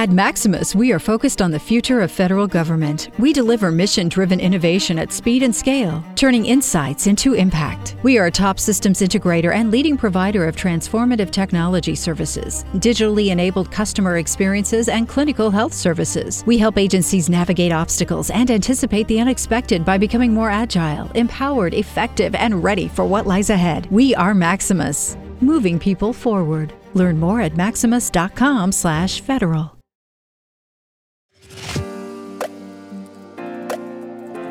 At Maximus, we are focused on the future of federal government. We deliver mission driven innovation at speed and scale, turning insights into impact. We are a top systems integrator and leading provider of transformative technology services, digitally enabled customer experiences, and clinical health services. We help agencies navigate obstacles and anticipate the unexpected by becoming more agile, empowered, effective, and ready for what lies ahead. We are Maximus, moving people forward. Learn more at maximus.com/federal.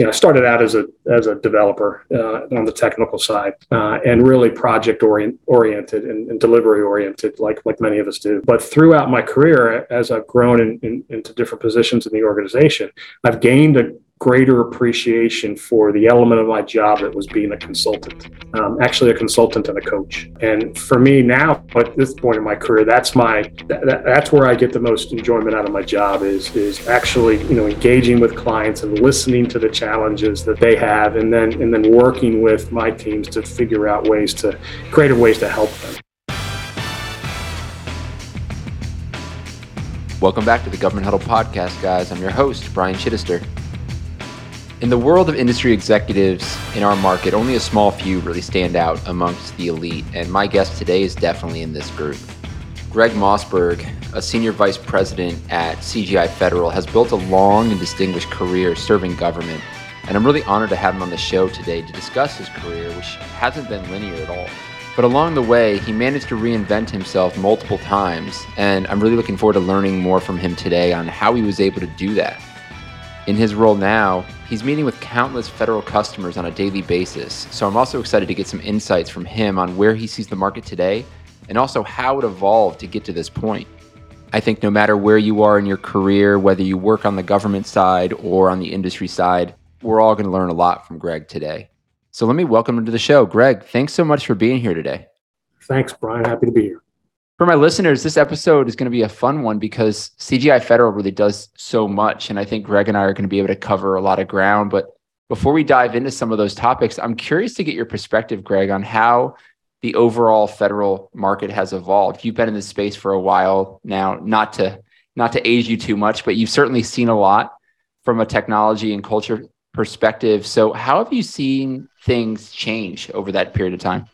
You know, I started out as a as a developer uh, on the technical side, uh, and really project orient, oriented and, and, delivery oriented, like like many of us do. But throughout my career, as I've grown in, in, into different positions in the organization, I've gained a greater appreciation for the element of my job that was being a consultant, um, actually a consultant and a coach. And for me now, at this point in my career, that's my that, that's where I get the most enjoyment out of my job is is actually you know engaging with clients and listening to the challenges that they have, and then and then working with my teams to figure out ways to creative ways to help them. Welcome back to the Government Huddle podcast, guys. I'm your host, Brian Chittister. In the world of industry executives in our market, only a small few really stand out amongst the elite, and my guest today is definitely in this group. Gregg Mossburg, a senior vice president at CGI Federal, has built a long and distinguished career serving government, and I'm really honored to have him on the show today to discuss his career, which hasn't been linear at all. But along the way, he managed to reinvent himself multiple times, and I'm really looking forward to learning more from him today on how he was able to do that. In his role now, he's meeting with countless federal customers on a daily basis. So I'm also excited to get some insights from him on where he sees the market today and also how it evolved to get to this point. I think no matter where you are in your career, whether you work on the government side or on the industry side, we're all going to learn a lot from Gregg today. So let me welcome him to the show. Gregg, thanks so much for being here today. Thanks, Brian. Happy to be here for my listeners, this episode is going to be a fun one because CGI Federal really does so much. And I think Gregg and I are going to be able to cover a lot of ground. But before we dive into some of those topics, I'm curious to get your perspective, Gregg, on how the overall federal market has evolved. You've been in this space for a while now, not to not to age you too much, but you've certainly seen a lot from a technology and culture perspective. So how have you seen things change over that period of time?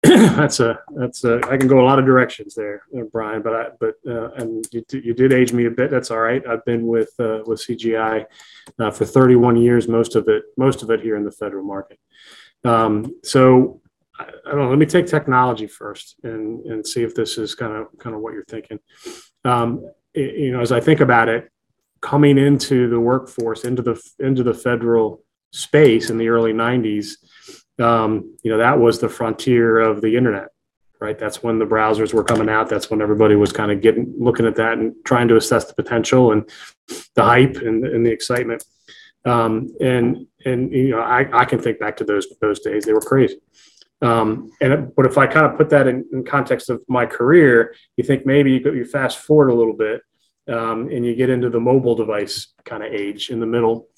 that's a that's a I can go a lot of directions there, uh, Brian. But I but uh, and you, you did age me a bit. That's all right. I've been with uh, with CGI uh, for 31 years. Most of it most of it here in the federal market. Um, so I, I, don't know. Let me take technology first and and see if this is kind of kind of what you're thinking. Um, it, you know, as I think about it, coming into the workforce into the into the federal space in the early 90s um, you know, that was the frontier of the internet, right? That's when the browsers were coming out. That's when everybody was kind of getting looking at that and trying to assess the potential and the hype and, and the excitement. Um, and and you know, I, I can think back to those those days. They were crazy. Um, and but if I kind of put that in, in, context of my career, you think maybe you, you fast forward a little bit um, and you get into the mobile device kind of age in the middle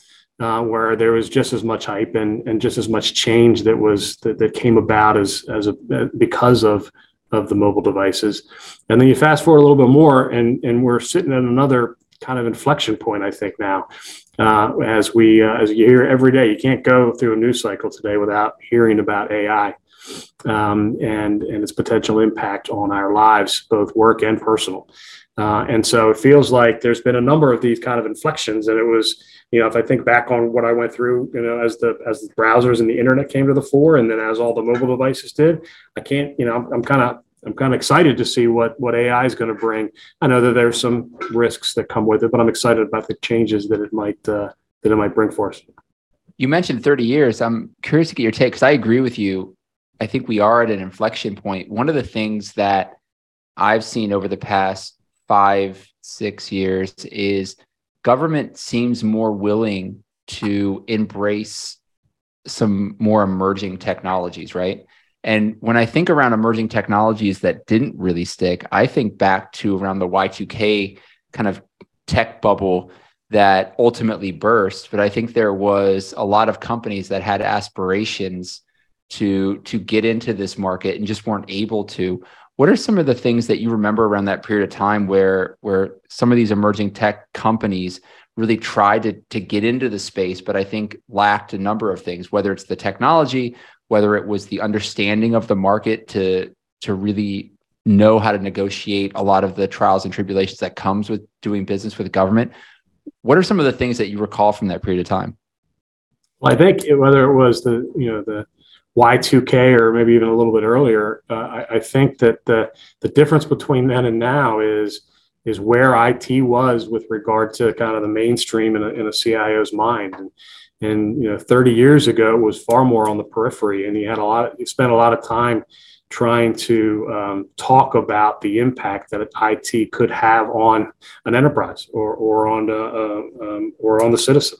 uh, where there was just as much hype and, and just as much change that was that, that came about as as a, because of of the mobile devices. And then you fast forward a little bit more, and and we're sitting at another kind of inflection point, I think now, uh, as we uh, as you hear every day, you can't go through a news cycle today without hearing about AI. Um, and and its potential impact on our lives, both work and personal. Uh, and so it feels like there's been a number of these kind of inflections, and it was you know, if I think back on what I went through, you know, as the as the browsers and the internet came to the fore, and then as all the mobile devices did, I can't, you know, I'm, kind of I'm kind of excited to see what what AI is going to bring. I know that there's some risks that come with it, but I'm excited about the changes that it might uh, that it might bring for us. You mentioned 30 years. I'm curious to get your take because I agree with you. I think we are at an inflection point. One of the things that I've seen over the past five, six years is government seems more willing to embrace some more emerging technologies, right? And when I think around emerging technologies that didn't really stick, I think back to around the Y2K kind of tech bubble that ultimately burst. But I think there was a lot of companies that had aspirations to to get into this market and just weren't able to. What are some of the things that you remember around that period of time where where some of these emerging tech companies really tried to to get into the space, but I think lacked a number of things, whether it's the technology, whether it was the understanding of the market to to really know how to negotiate a lot of the trials and tribulations that comes with doing business with government. What are some of the things that you recall from that period of time? Well, I think it, whether it was the you know the Y2K or maybe even a little bit earlier, uh, I, I, think that the the difference between then and now is is where IT was with regard to kind of the mainstream in a, in a CIO's mind. And, and you know, 30 years ago, it was far more on the periphery, and you had a lot. You spent a lot of time trying to um, talk about the impact that IT could have on an enterprise or or on the uh, um, or on the citizen.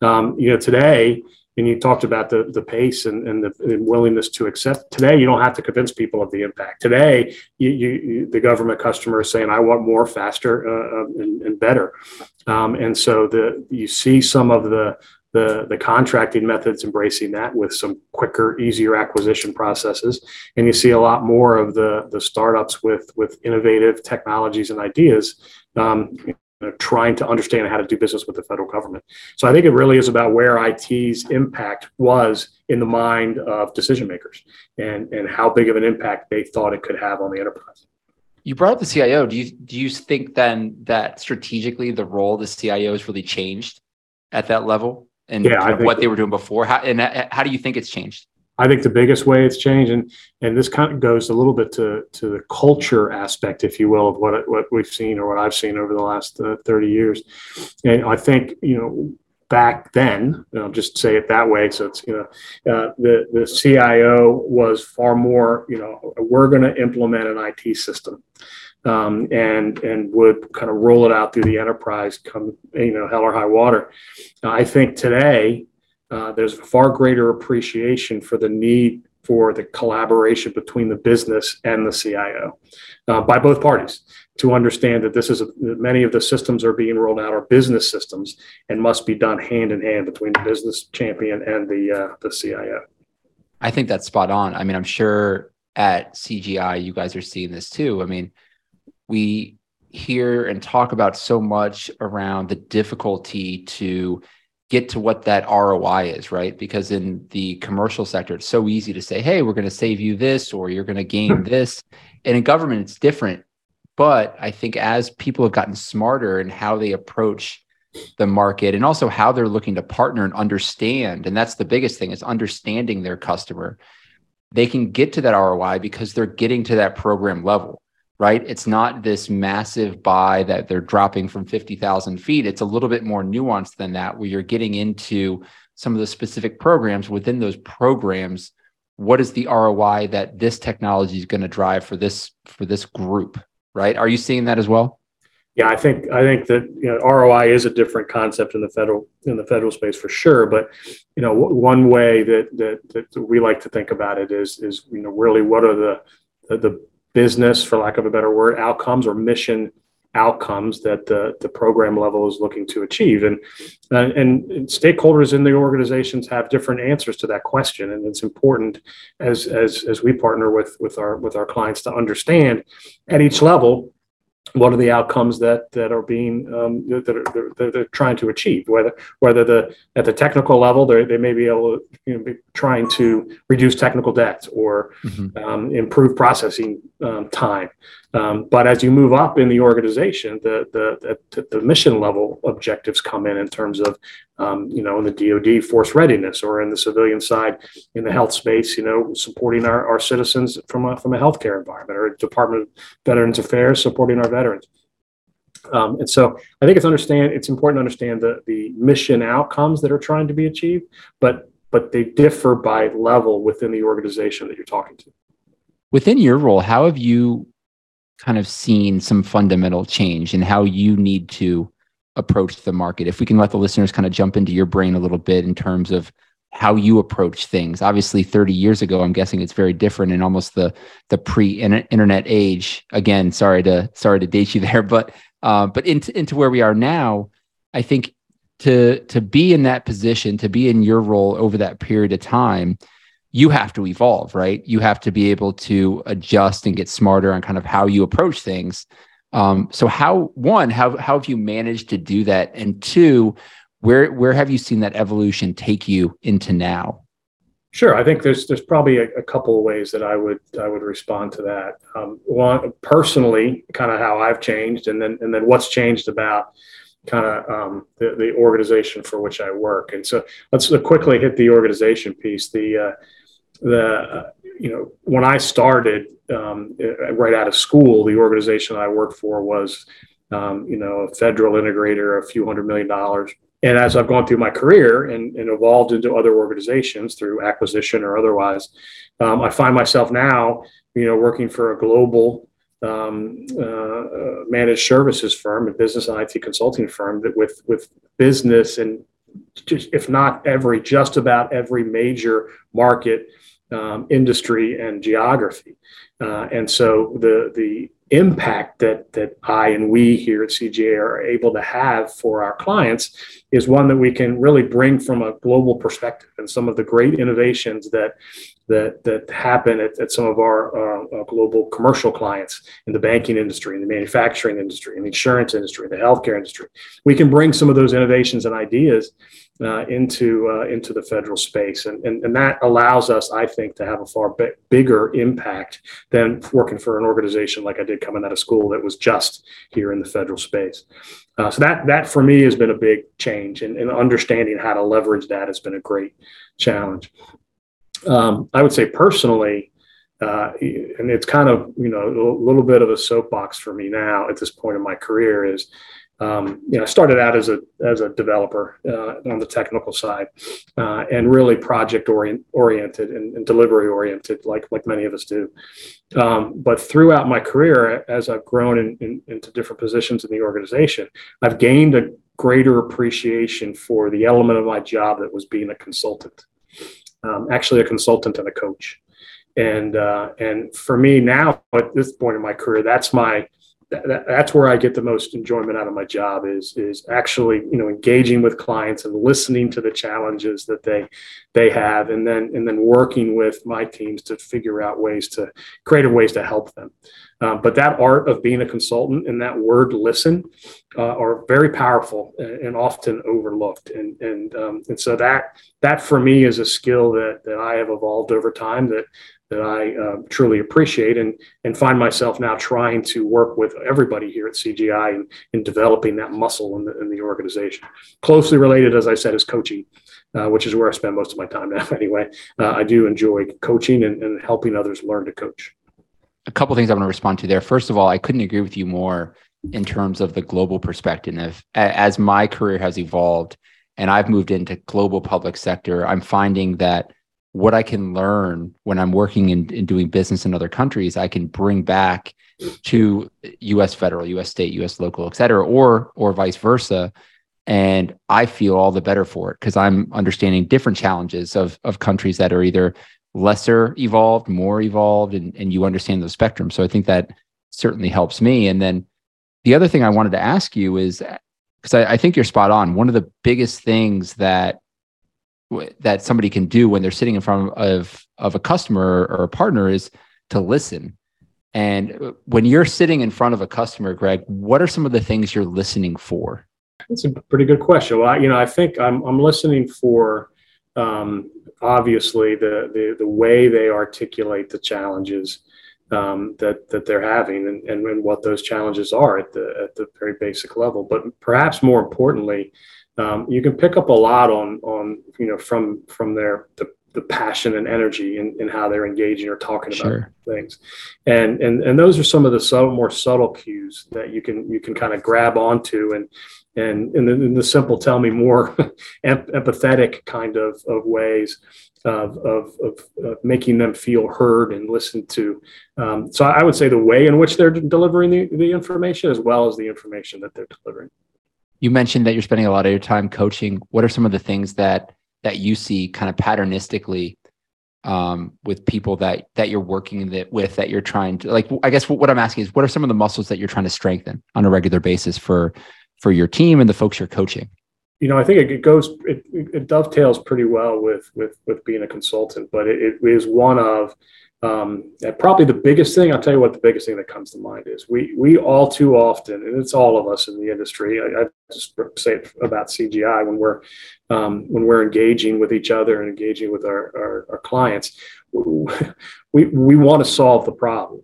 Um, you know, today, and you talked about the the pace and, and the and willingness to accept. Today, you don't have to convince people of the impact. Today, you, you, you the government customer is saying, "I want more, faster, uh, uh and, and, better," um, and so the you see some of the the, the contracting methods embracing that with some quicker, easier acquisition processes. And you see a lot more of the, the startups with, with innovative technologies and ideas um, you know, trying to understand how to do business with the federal government. So I think it really is about where IT's impact was in the mind of decision makers and, and how big of an impact they thought it could have on the enterprise. You brought up the CIO. Do you do you think then that strategically the role of the CIO has really changed at that level? and yeah, what they were doing before? How, and uh, how do you think it's changed? I think the biggest way it's changed, and and this kind of goes a little bit to to the culture aspect, if you will, of what what we've seen or what I've seen over the last uh, thirty years. And I think you know back then, I'll just say it that way. So it's you know uh, the the CIO was far more you know we're going to implement an IT system um, and and would kind of roll it out through the enterprise, come you know hell or high water. I think today uh, there's a far greater appreciation for the need for the collaboration between the business and the CIO uh, by both parties to understand that this is a, that many of the systems are being rolled out are business systems and must be done hand in hand between the business champion and the uh, the CIO. I think that's spot on. I mean, I'm sure at CGI you guys are seeing this too. I mean, we hear and talk about so much around the difficulty to get to what that ROI is, right? Because in the commercial sector, it's so easy to say, hey, we're going to save you this or you're going to gain hmm. this. And in government, it's different. But I think as people have gotten smarter in how they approach the market and also how they're looking to partner and understand, and that's the biggest thing is understanding their customer, they can get to that ROI because they're getting to that program level right? It's not this massive buy that they're dropping from 50,000 feet. It's a little bit more nuanced than that, where you're getting into some of the specific programs within those programs. What is the ROI that this technology is going to drive for this for this group, right? Are you seeing that as well? Yeah, I think I think that you know, ROI is a different concept in the federal in the federal space for sure. But you know, one way that that, that we like to think about it is is you know really what are the the business, for lack of a better word, outcomes or mission outcomes that the, the program level is looking to achieve. And, uh, and stakeholders in the organizations have different answers to that question. And it's important as, as, as we partner with, with, our, with our clients to understand at each level what are the outcomes that that are being um, that, are, that they're trying to achieve whether whether the at the technical level they they may be able to you know, be trying to reduce technical debt or mm-hmm. um, improve processing um, time um, but as you move up in the organization, the, the, the, the, mission level objectives come in in terms of, um, you know, in the DoD force readiness or in the civilian side in the health space, you know, supporting our, our citizens from a, from a healthcare environment or Department of Veterans Affairs supporting our veterans. Um, and so I think it's understand it's important to understand the, the mission outcomes that are trying to be achieved, but but they differ by level within the organization that you're talking to. Within your role, how have you kind of seen some fundamental change in how you need to approach the market? If we can let the listeners kind of jump into your brain a little bit in terms of how you approach things. Obviously, 30 years ago, I'm guessing it's very different in almost the the pre-internet age. Again, sorry to sorry to date you there, but uh, but into into where we are now, I think to to be in that position, to be in your role over that period of time, you have to evolve, right? You have to be able to adjust and get smarter on kind of how you approach things. Um, so how one, how how have you managed to do that? And two, where where have you seen that evolution take you into now? Sure, I think there's there's probably a, a couple of ways that I would I would respond to that. Um, one personally, kind of how I've changed, and then and then what's changed about kind of um, the, the organization for which I work. And so let's quickly hit the organization piece. The uh, the uh, you know when I started um, right out of school, the organization I worked for was um, you know a federal integrator, a few hundred million dollars. And as I've gone through my career and, and evolved into other organizations through acquisition or otherwise, um, I find myself now, you know, working for a global um, uh, uh, managed services firm, a business and IT consulting firm that with with business and just, if not every, just about every major market, um, industry, and geography. Uh, and so the the impact that that I and we here at CGI are able to have for our clients is one that we can really bring from a global perspective. And some of the great innovations that that that happen at, at some of our uh, uh, global commercial clients in the banking industry, in the manufacturing industry, in the insurance industry, in the healthcare industry. We can bring some of those innovations and ideas uh, into uh, into the federal space, and, and and that allows us, I think, to have a far b- bigger impact than working for an organization like I did coming out of school that was just here in the federal space. Uh, so that that for me has been a big change, and, and understanding how to leverage that has been a great challenge um, I would say personally, uh, and it's kind of you know a little bit of a soapbox for me now at this point in my career is um, you know I started out as a as a developer uh, on the technical side uh, and really project orient, oriented and, and, delivery oriented like like many of us do um, but throughout my career as I've grown in, in, into different positions in the organization I've gained a greater appreciation for the element of my job that was being a consultant um, actually a consultant and a coach. And uh, and for me now at this point in my career, that's my that, that's where I get the most enjoyment out of my job is is actually you know engaging with clients and listening to the challenges that they they have and then and then working with my teams to figure out ways to creative ways to help them. Um, but that art of being a consultant and that word listen uh, are very powerful and, and, often overlooked. And and um, and so that that for me is a skill that that I have evolved over time that that I uh, truly appreciate and and find myself now trying to work with everybody here at CGI in, in developing that muscle in the, in the organization. Closely related, as I said, is coaching. Uh, which is where I spend most of my time now. Anyway, uh, I do enjoy coaching and, and helping others learn to coach a couple things I want to respond to there. First of all, I couldn't agree with you more in terms of the global perspective. As my career has evolved and I've moved into global public sector, I'm finding that what I can learn when I'm working in, in doing business in other countries, I can bring back to U.S. federal, U.S. state, U.S. local, et cetera, or or vice versa. And I feel all the better for it because I'm understanding different challenges of of countries that are either lesser evolved, more evolved, and, and you understand the spectrum. So I think that certainly helps me. And then the other thing I wanted to ask you is because I, I, think you're spot on. One of the biggest things that that somebody can do when they're sitting in front of of a customer or a partner is to listen. And when you're sitting in front of a customer, Gregg, what are some of the things you're listening for? That's a pretty good question. Well, I, you know, I think I'm I'm listening for um, obviously the, the, the way they articulate the challenges um, that that they're having and, and, and, what those challenges are at the at the very basic level. But perhaps more importantly, um, you can pick up a lot on on you know from from their the, the passion and energy in, in how they're engaging or talking about sure. things, and and and those are some of the subtle, more subtle cues that you can you can kind of grab onto and and in the, in the simple tell me more empathetic kind of, of ways of, of, of, of, making them feel heard and listened to. Um, so I would say the way in which they're delivering the, the information as well as the information that they're delivering. You mentioned that you're spending a lot of your time coaching. What are some of the things that that you see kind of patternistically um, with people that that you're working with that you're trying to like? I guess what I'm asking is, what are some of the muscles that you're trying to strengthen on a regular basis for for your team and the folks you're coaching? you know, I think it, goes, it, it, dovetails pretty well with with with being a consultant, but it, it is one of um, probably the biggest thing. I'll tell you what the biggest thing that comes to mind is. We we all too often, and it's all of us in the industry. I, I just say it about CGI when we're um, when we're engaging with each other and engaging with our our, our clients, we we want to solve the problem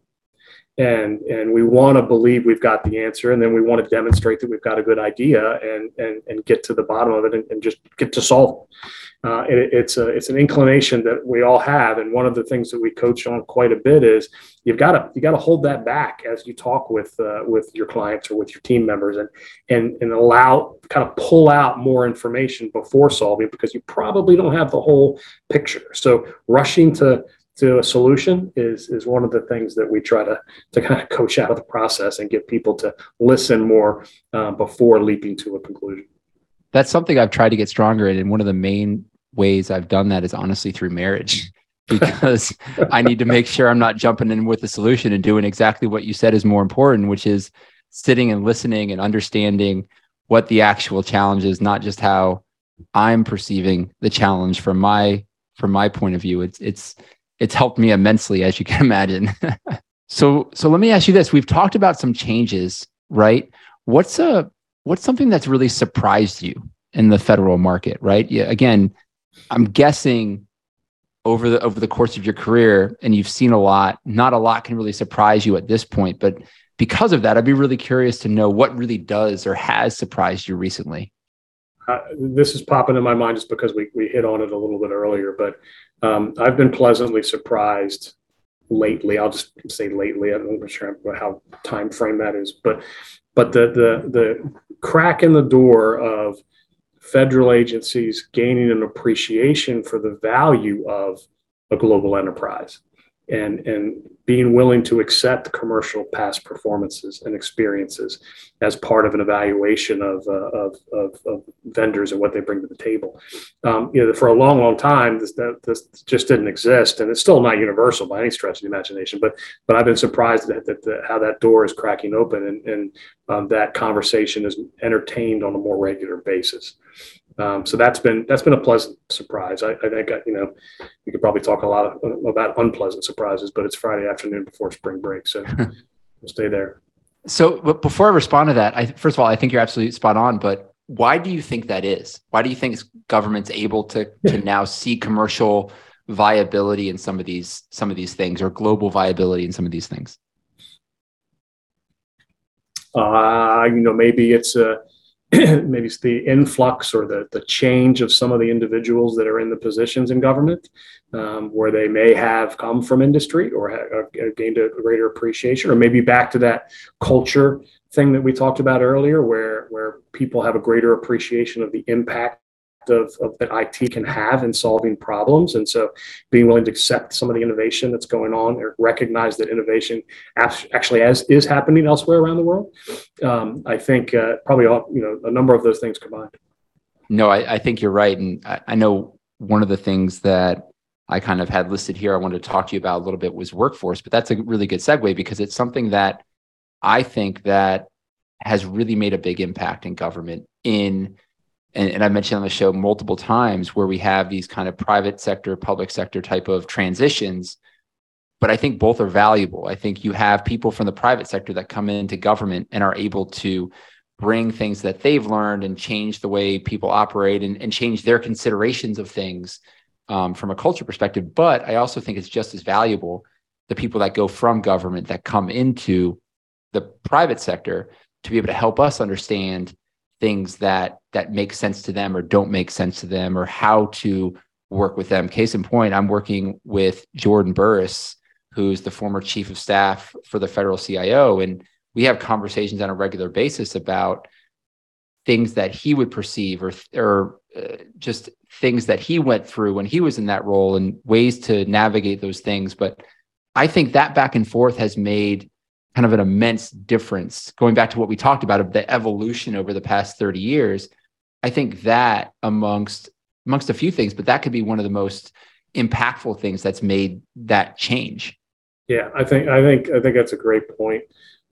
and and we want to believe we've got the answer and then we want to demonstrate that we've got a good idea and and, and get to the bottom of it and, and just get to solve it. Uh, it, it's a it's an inclination that we all have and one of the things that we coach on quite a bit is you've got to you got to hold that back as you talk with uh, with your clients or with your team members and and and allow kind of pull out more information before solving because you probably don't have the whole picture so rushing to to a solution is is one of the things that we try to to kind of coach out of the process and get people to listen more uh, before leaping to a conclusion. That's something I've tried to get stronger in, and one of the main ways I've done that is honestly through marriage. because I need to make sure I'm not jumping in with the solution and doing exactly what you said is more important, which is sitting and listening and understanding what the actual challenge is, not just how I'm perceiving the challenge from my from my point of view. It's it's it's helped me immensely, as you can imagine. so, so let me ask you this: We've talked about some changes, right? What's a what's something that's really surprised you in the federal market, right? Yeah, again, I'm guessing over the over the course of your career, and you've seen a lot. Not a lot can really surprise you at this point, but because of that, I'd be really curious to know what really does or has surprised you recently. Uh, this is popping in my mind just because we, we hit on it a little bit earlier, but um, I've been pleasantly surprised lately. I'll just say lately. I'm not sure how time frame that is, but but the the the crack in the door of federal agencies gaining an appreciation for the value of a global enterprise and and being willing to accept commercial past performances and experiences as part of an evaluation of, uh, of, of, of, vendors and what they bring to the table. Um, you know, for a long, long time, this, that, this just didn't exist, and it's still not universal by any stretch of the imagination. But but I've been surprised at that, that how that door is cracking open, and, and um, that conversation is entertained on a more regular basis. Um, so that's been that's been a pleasant surprise. I, I think you know we could probably talk a lot of, about unpleasant surprises, but it's Friday afternoon before spring break, so we'll stay there. So, but before I respond to that, I, first of all, I think you're absolutely spot on. But why do you think that is? Why do you think government's able to to now see commercial viability in some of these some of these things, or global viability in some of these things? Uh, you know, maybe it's a maybe it's the influx or the, the change of some of the individuals that are in the positions in government, um, where they may have come from industry or have gained a greater appreciation, or maybe back to that culture thing that we talked about earlier, where where people have a greater appreciation of the of, of, that IT can have in solving problems. And so being willing to accept some of the innovation that's going on or recognize that innovation actually as, is happening elsewhere around the world. Um, I think uh, probably all, you know a number of those things combined. No, I, I think you're right. And I, I know one of the things that I kind of had listed here I wanted to talk to you about a little bit was workforce, but that's a really good segue because it's something that I think that has really made a big impact in government in and, and I mentioned on the show multiple times where we have these kind of private sector, public sector type of transitions. But I think both are valuable. I think you have people from the private sector that come into government and are able to bring things that they've learned and change the way people operate and, and change their considerations of things um, from a culture perspective. But I also think it's just as valuable the people that go from government that come into the private sector to be able to help us understand things that that make sense to them or don't make sense to them or how to work with them. Case in point, I'm working with Jordan Burris, who's the former chief of staff for the federal CIO, and we have conversations on a regular basis about things that he would perceive or or uh, just things that he went through when he was in that role and ways to navigate those things but i think that back and forth has made kind of an immense difference going back to what we talked about of the evolution over the past 30 years i think that amongst amongst a few things but that could be one of the most impactful things that's made that change. Yeah i think i think i think that's a great point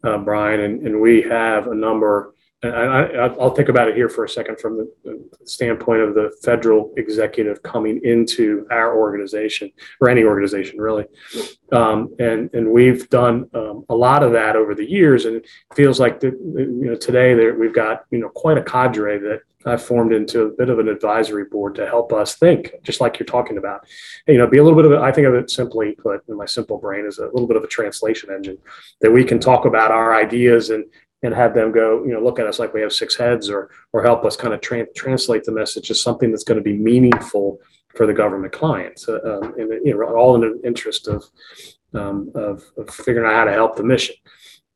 uh, brian and, and we have a number I, will think about it here for a second from the standpoint of the federal executive coming into our organization or any organization really, um, and and we've done um, a lot of that over the years, and it feels like that you know today there we've got you know quite a cadre that I've formed into a bit of an advisory board to help us think, just like you're talking about. You know, be a little bit of, a, I think of it simply put in my simple brain is a little bit of a translation engine that we can talk about our ideas and and have them go, you know, look at us like we have six heads or or help us kind of tra- translate the message as something that's going to be meaningful for the government clients, uh, um, and you know, all in the interest of, um, of, of figuring out how to help the mission.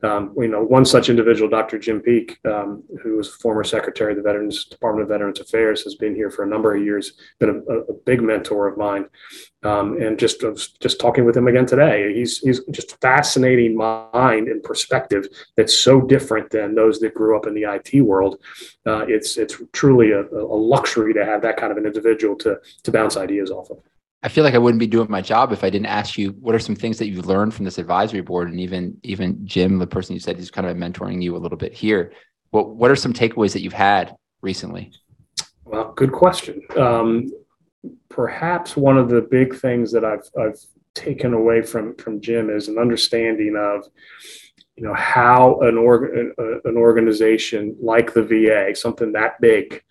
Um, you know, one such individual, Dr. Jim Peake, um, who was former secretary of the Veterans Department of Veterans Affairs, has been here for a number of years, been a, a big mentor of mine. Um, and just just talking with him again today, he's he's just fascinating mind and perspective that's so different than those that grew up in the IT world. Uh, it's it's truly a, a luxury to have that kind of an individual to to bounce ideas off of. I feel like I wouldn't be doing my job if I didn't ask you what are some things that you've learned from this advisory board, and even even Jim, the person you said he's kind of mentoring you a little bit here. What what are some takeaways that you've had recently? Well, good question. Um, perhaps one of the big things that I've I've taken away from from Jim is an understanding of you know how an org an organization like the VA, something that big,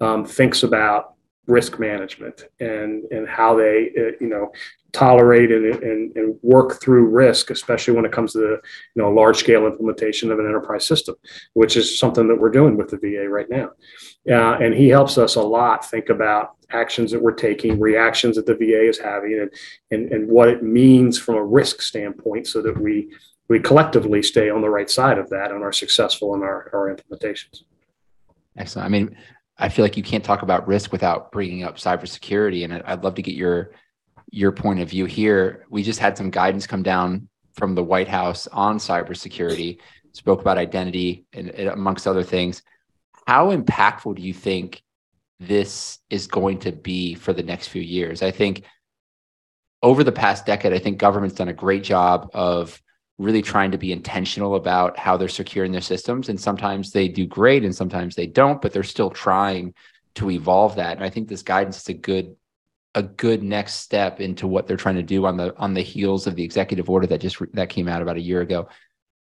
um, thinks about risk management and and how they uh, you know tolerate and, and, and work through risk, especially when it comes to the you know large scale implementation of an enterprise system, which is something that we're doing with the VA right now. Uh, and he helps us a lot think about actions that we're taking, reactions that the VA is having, and, and, and what it means from a risk standpoint so that we we collectively stay on the right side of that and are successful in our, our implementations. Excellent. I mean, I feel like you can't talk about risk without bringing up cybersecurity, and I'd love to get your your point of view here. We just had some guidance come down from the White House on cybersecurity, spoke about identity and, and amongst other things. How impactful do you think this is going to be for the next few years? I think over the past decade, I think government's done a great job of really trying to be intentional about how they're securing their systems. And sometimes they do great and sometimes they don't, but they're still trying to evolve that. And I think this guidance is a good a good next step into what they're trying to do on the on the heels of the executive order that just that came out about a year ago.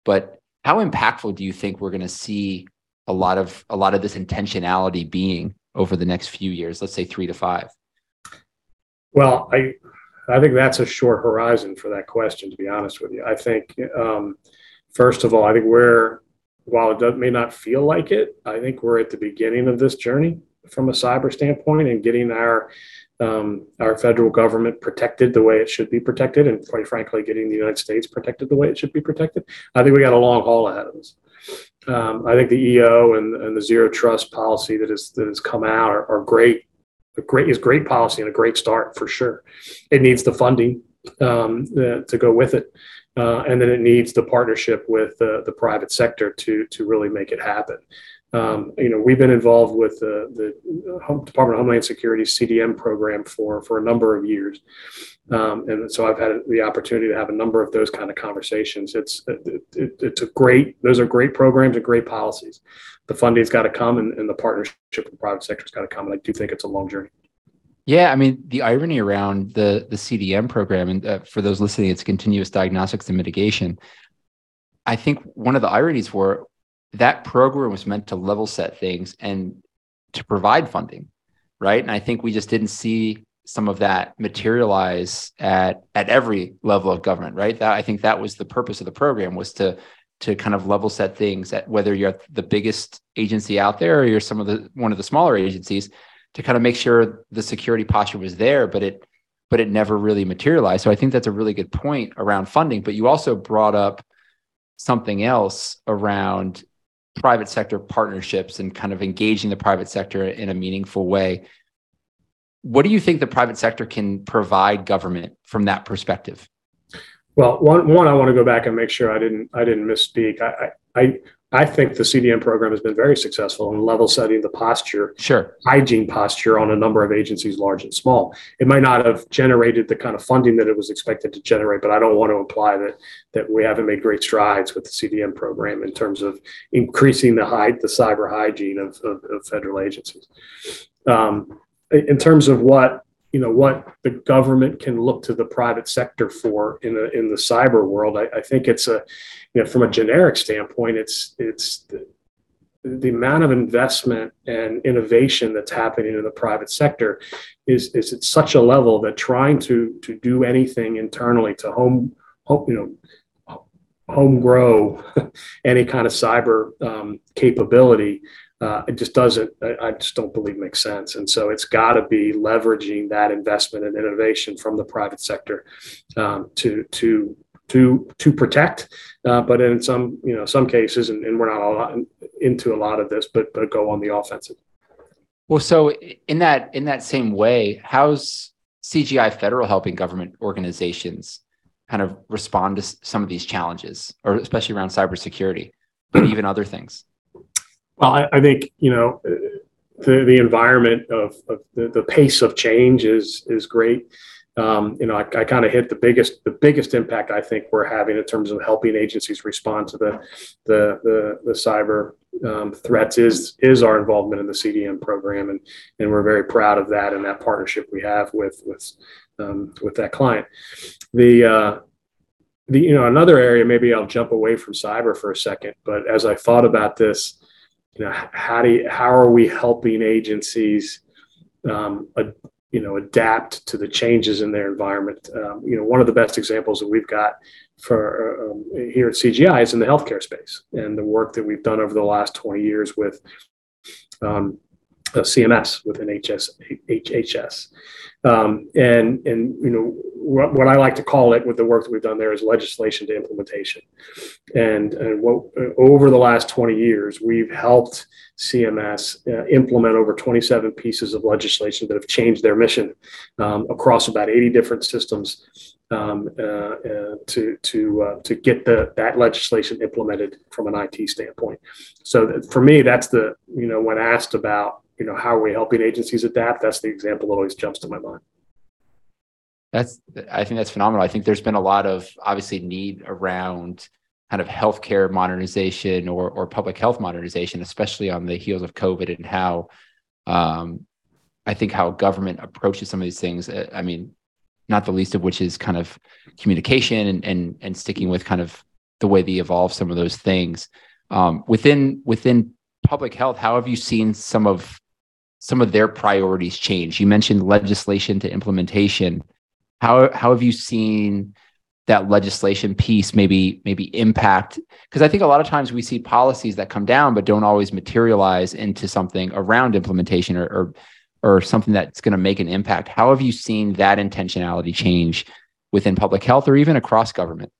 But how impactful do you think we're going to see a lot of a lot of this intentionality being over the next few years? Let's say three to five. Well, I I think that's a short horizon for that question. To be honest with you, I think um, first of all, I think we're while it may not feel like it, I think we're at the beginning of this journey from a cyber standpoint and getting our um, our federal government protected the way it should be protected, and quite frankly, getting the United States protected the way it should be protected. I think we got a long haul ahead of us. Um, I think the EO and, and, the zero trust policy that is that has come out are, are great. A great is great policy and a great start for sure. It needs the funding um, uh, to go with it, uh, and then it needs the partnership with uh, the private sector to to really make it happen. Um, you know, we've been involved with the, the Department of Homeland Security CDM program for, for a number of years. Um, and so I've had the opportunity to have a number of those kind of conversations. It's, it, it, it's a great, those are great programs and great policies. The funding's got to come and, and the partnership with the private sector's got to come. And I do think it's a long journey. Yeah, I mean the irony around the the CDM program, and uh, for those listening, it's continuous diagnostics and mitigation. I think one of the ironies were that program was meant to level set things and to provide funding, right? And I think we just didn't see some of that materialize at at every level of government, right? That I think that was the purpose of the program was to to kind of level set things at whether you're the biggest agency out there or you're some of the one of the smaller agencies to kind of make sure the security posture was there, but it but it never really materialized. So I think that's a really good point around funding. But you also brought up something else around private sector partnerships and kind of engaging the private sector in a meaningful way. What do you think the private sector can provide government from that perspective? Well, one, one, I want to go back and make sure I didn't I didn't misspeak. I, I, I think the CDM program has been very successful in level setting the posture, sure, hygiene posture on a number of agencies, large and small. It might not have generated the kind of funding that it was expected to generate, but I don't want to imply that that we haven't made great strides with the CDM program in terms of increasing the height, the cyber hygiene of, of, of federal agencies. Um, in terms of what you know what the government can look to the private sector for in the in the cyber world. I, I think it's a you know from a generic standpoint, it's it's the, the amount of investment and innovation that's happening in the private sector is is at such a level that trying to to do anything internally to home, home you know home grow any kind of cyber um, capability uh, it just doesn't I, just don't believe makes sense. And so it's got to be leveraging that investment and innovation from the private sector um, to to to to protect. Uh, but in some you know some cases and, and we're not a lot into a lot of this but but go on the offensive. Well so in that in that same way how's cgi federal helping government organizations kind of respond to some of these challenges or especially around cybersecurity but even other things well, I, I think you know the the environment of, of the, the pace of change is is great. Um, you know, I, I kind of hit the biggest the biggest impact I think we're having in terms of helping agencies respond to the the the, the cyber um, threats is is our involvement in the CDM program, and and we're very proud of that and that partnership we have with with um, with that client. The uh, the you know another area maybe I'll jump away from cyber for a second, but as I thought about this you know how do you, how are we helping agencies um, a, you know adapt to the changes in their environment? Um, you know one of the best examples that we've got for um, here at cgi is in the healthcare space and the work that we've done over the last 20 years with um, CMS within HS, HHS. Um, and, and, you know, what, what, I like to call it with the work that we've done there is legislation to implementation. And, and what, over the last 20 years, we've helped CMS uh, implement over 27 pieces of legislation that have changed their mission um, across about 80 different systems um, uh, uh, to to uh, to get the that legislation implemented from an IT standpoint. So for me, that's the you know when asked about you know, how are we helping agencies adapt? That's the example that always jumps to my mind. That's, I think that's phenomenal. I think there's been a lot of obviously need around kind of healthcare modernization or, or public health modernization, especially on the heels of COVID and how, um, I think how government approaches some of these things. Uh, I mean, not the least of which is kind of communication and, and, and sticking with kind of the way they evolve some of those things. Um, within, within public health, how have you seen some of some of their priorities change? You mentioned legislation to implementation. How how have you seen that legislation piece maybe maybe impact? Because I think a lot of times we see policies that come down but don't always materialize into something around implementation or or, or something that's going to make an impact. How have you seen that intentionality change within public health or even across government?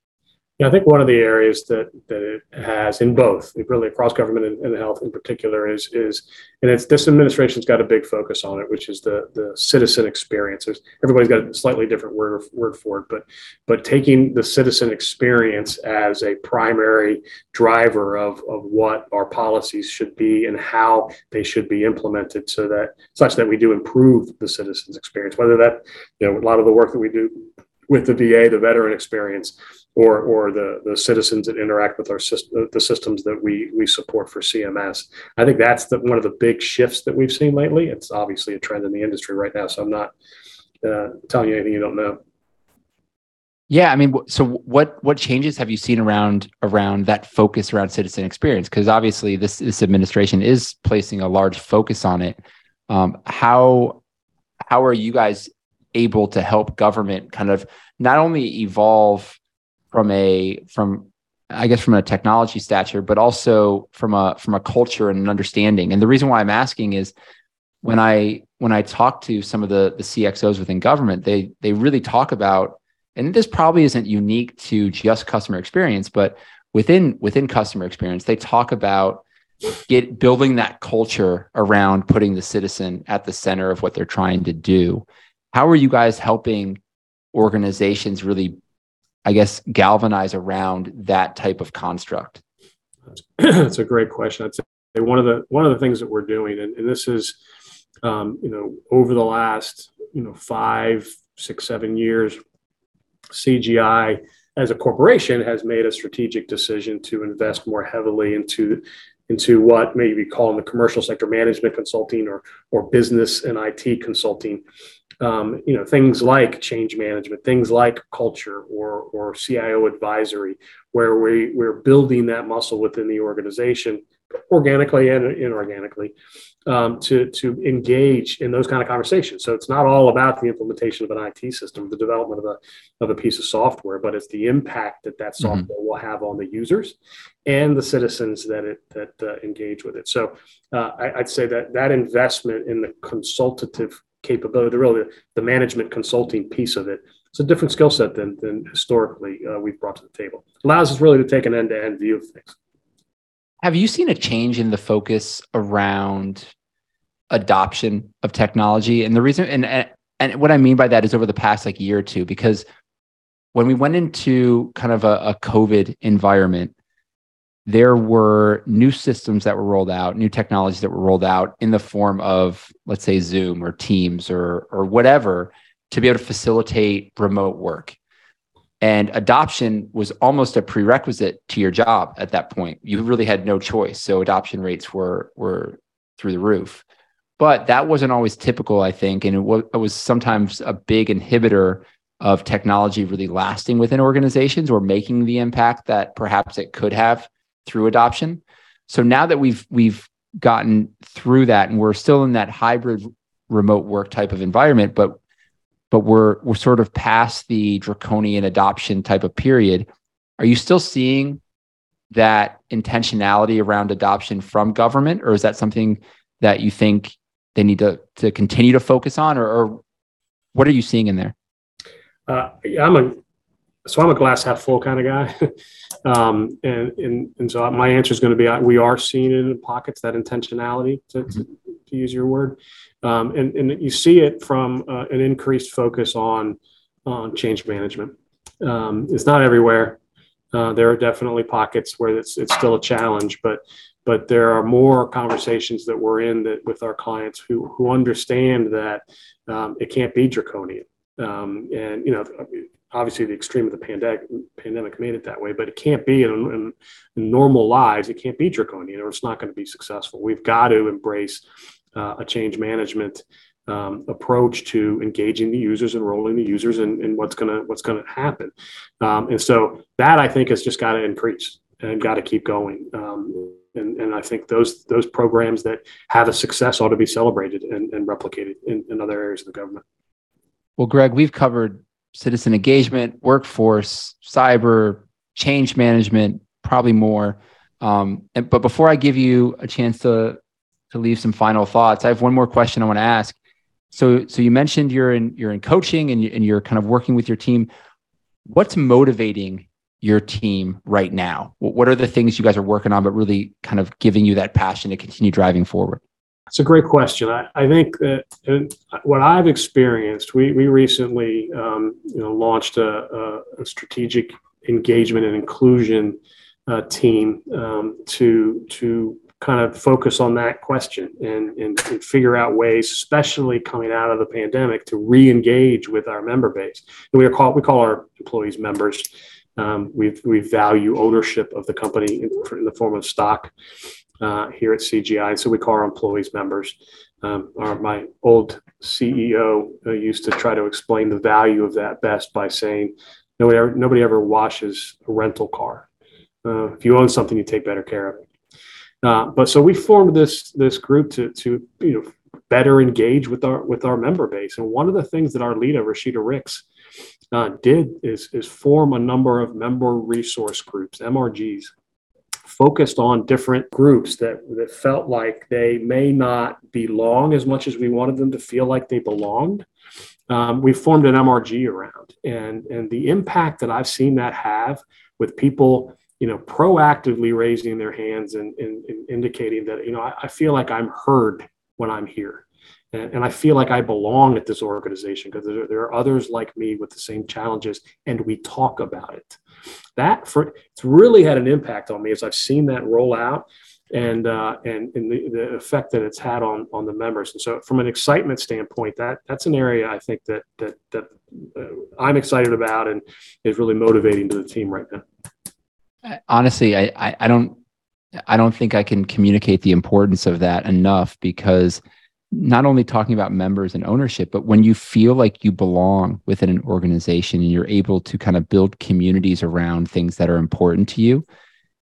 Yeah, I think one of the areas that, that it has in both, really across government and, and, health in particular, is is and it's this administration's got a big focus on it, which is the the citizen experience. There's, everybody's got a slightly different word word for it, but but taking the citizen experience as a primary driver of of what our policies should be and how they should be implemented, so that such that we do improve the citizens experience. Whether that you know a lot of the work that we do with the VA, the veteran experience or or the the citizens that interact with our system, the systems that we we support for CMS. I think that's the, one of the big shifts that we've seen lately. It's obviously a trend in the industry right now, so I'm not uh, telling you anything you don't know. Yeah, I mean, so what what changes have you seen around around that focus around citizen experience? Because obviously, this this administration is placing a large focus on it. Um, how how are you guys able to help government kind of not only evolve from a from I guess from a technology stature, but also from a from a culture and an understanding. And the reason why I'm asking is when I when I talk to some of the the CXOs within government, they they really talk about, and this probably isn't unique to just customer experience, but within within customer experience, they talk about get building that culture around putting the citizen at the center of what they're trying to do. How are you guys helping organizations really, I guess, galvanize around that type of construct? That's a great question. I'd say one of the one of the things that we're doing, and, and this is, um, you know, over the last you know five, six, seven years, CGI as a corporation has made a strategic decision to invest more heavily into into what maybe calling the commercial sector management consulting or or business and IT consulting. Um, you know things like change management, things like culture or or CIO advisory, where we we're building that muscle within the organization organically and inorganically um, to to engage in those kind of conversations. So it's not all about the implementation of an IT system, the development of a of a piece of software, but it's the impact that that mm-hmm. software mm-hmm. will have on the users and the citizens that it that uh, engage with it. So uh, I, would say that that investment in the consultative capability, really the, the management consulting piece of it, it's a different skill set than than historically uh, we've brought to the table. Allows us really to take an end to end view of things. Have you seen a change in the focus around adoption of technology? And the reason, and and what I mean by that is over the past like year or two, because when we went into kind of a, a COVID environment, there were new systems that were rolled out, new technologies that were rolled out in the form of, let's say, Zoom or Teams or or whatever, to be able to facilitate remote work and adoption was almost a prerequisite to your job at that point. You really had no choice. So adoption rates were were through the roof. But that wasn't always typical i think. And it was, it was sometimes a big inhibitor of technology really lasting within organizations or making the impact that perhaps it could have through adoption. So now that we've we've gotten through that and we're still in that hybrid remote work type of environment but but we're we're sort of past the draconian adoption type of period. Are you still seeing that intentionality around adoption from government, or is that something that you think they need to to continue to focus on, or, or what are you seeing in there? Uh, I'm a so I'm a glass half full kind of guy, um, and, and and so my answer is going to be we are seeing it in pockets that intentionality to, to, to use your word, um, and, and you see it from uh, an increased focus on, on change management. Um, it's not everywhere. Uh, there are definitely pockets where it's, it's still a challenge, but but there are more conversations that we're in that with our clients who who understand that um, it can't be draconian. Um, and you know, obviously the extreme of the pandemic pandemic made it that way, but it can't be in, in, in normal lives. It can't be draconian, or it's not going to be successful. We've got to embrace uh, a change management um, approach to engaging the users, enrolling the users, and, what's gonna what's gonna happen. Um, and so that I think has just got to increase and got to keep going. Um, and, and I think those those programs that have a success ought to be celebrated and, and replicated in, in other areas of the government. Well, Gregg, we've covered citizen engagement, workforce, cyber, change management, probably more. Um, and, but before I give you a chance to to leave some final thoughts. I have one more question I want to ask. So, so you mentioned you're in you're in coaching and, you, and you're kind of working with your team. What's motivating your team right now? What are the things you guys are working on, but really kind of giving you that passion to continue driving forward? It's a great question. I, I think that what I've experienced, we, we recently um, you know, launched a, a, a, strategic engagement and inclusion uh, team um, to, to kind of focus on that question and, and, and, figure out ways, especially coming out of the pandemic, to re-engage with our member base. And we called we call our employees members. Um, we we value ownership of the company in, in the form of stock uh, here at CGI, so we call our employees members. Um, our, my old CEO uh, used to try to explain the value of that best by saying, nobody ever, nobody ever washes a rental car. Uh, if you own something, you take better care of it. Uh, but so we formed this this group to to you know better engage with our with our member base. And one of the things that our leader Rashida Ricks uh, did is is form a number of member resource groups, MRGs, focused on different groups that that felt like they may not belong as much as we wanted them to feel like they belonged. Um, we formed an MRG around, and and the impact that I've seen that have with people you know, proactively raising their hands and, and, and indicating that, you know, I, I, feel like I'm heard when I'm here. And, and I feel like I belong at this organization because there, there, are others like me with the same challenges and we talk about it. That for it's really had an impact on me as I've seen that roll out and uh, and, and the, the effect that it's had on on the members. And so, from an excitement standpoint, that that's an area I think that that that uh, I'm excited about and is really motivating to the team right now honestly, I, I, I don't I don't think I can communicate the importance of that enough because not only talking about members and ownership, but when you feel like you belong within an organization and you're able to kind of build communities around things that are important to you,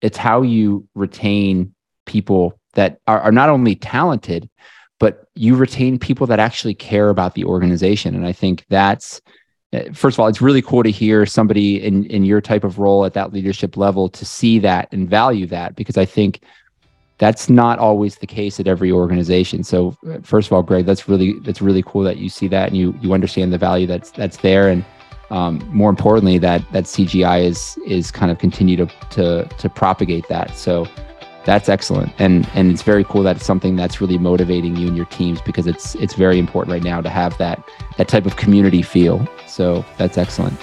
it's how you retain people that are, are not only talented, but you retain people that actually care about the organization. And I think that's first of all, it's really cool to hear somebody in in your type of role at that leadership level to see that and value that because I think that's not always the case at every organization. So uh, first of all, Gregg, that's really that's really cool that you see that and you you understand the value that's that's there and um, more importantly that that CGI is is kind of continue to to to propagate that. So that's excellent and and it's very cool that it's something that's really motivating you and your teams because it's it's very important right now to have that that type of community feel so that's excellent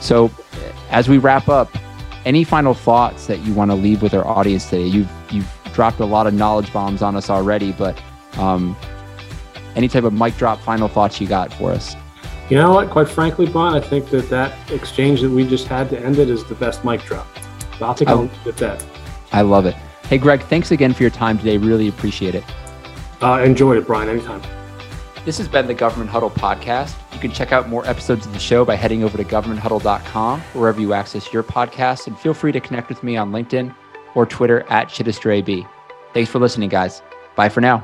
so as we wrap up any final thoughts that you want to leave with our audience today you've you've dropped a lot of knowledge bombs on us already but um, any type of mic drop final thoughts you got for us you know what quite frankly Brian I think that that exchange that we just had to end it is the best mic drop so I'll take a look at that I love it Hey, Gregg, thanks again for your time today. Really appreciate it. Uh, enjoyed it, Brian. Anytime. This has been the Government Huddle podcast. You can check out more episodes of the show by heading over to governmenthuddle.com, wherever you access your podcast, and feel free to connect with me on LinkedIn or Twitter at ShittisterAB. Thanks for listening, guys. Bye for now.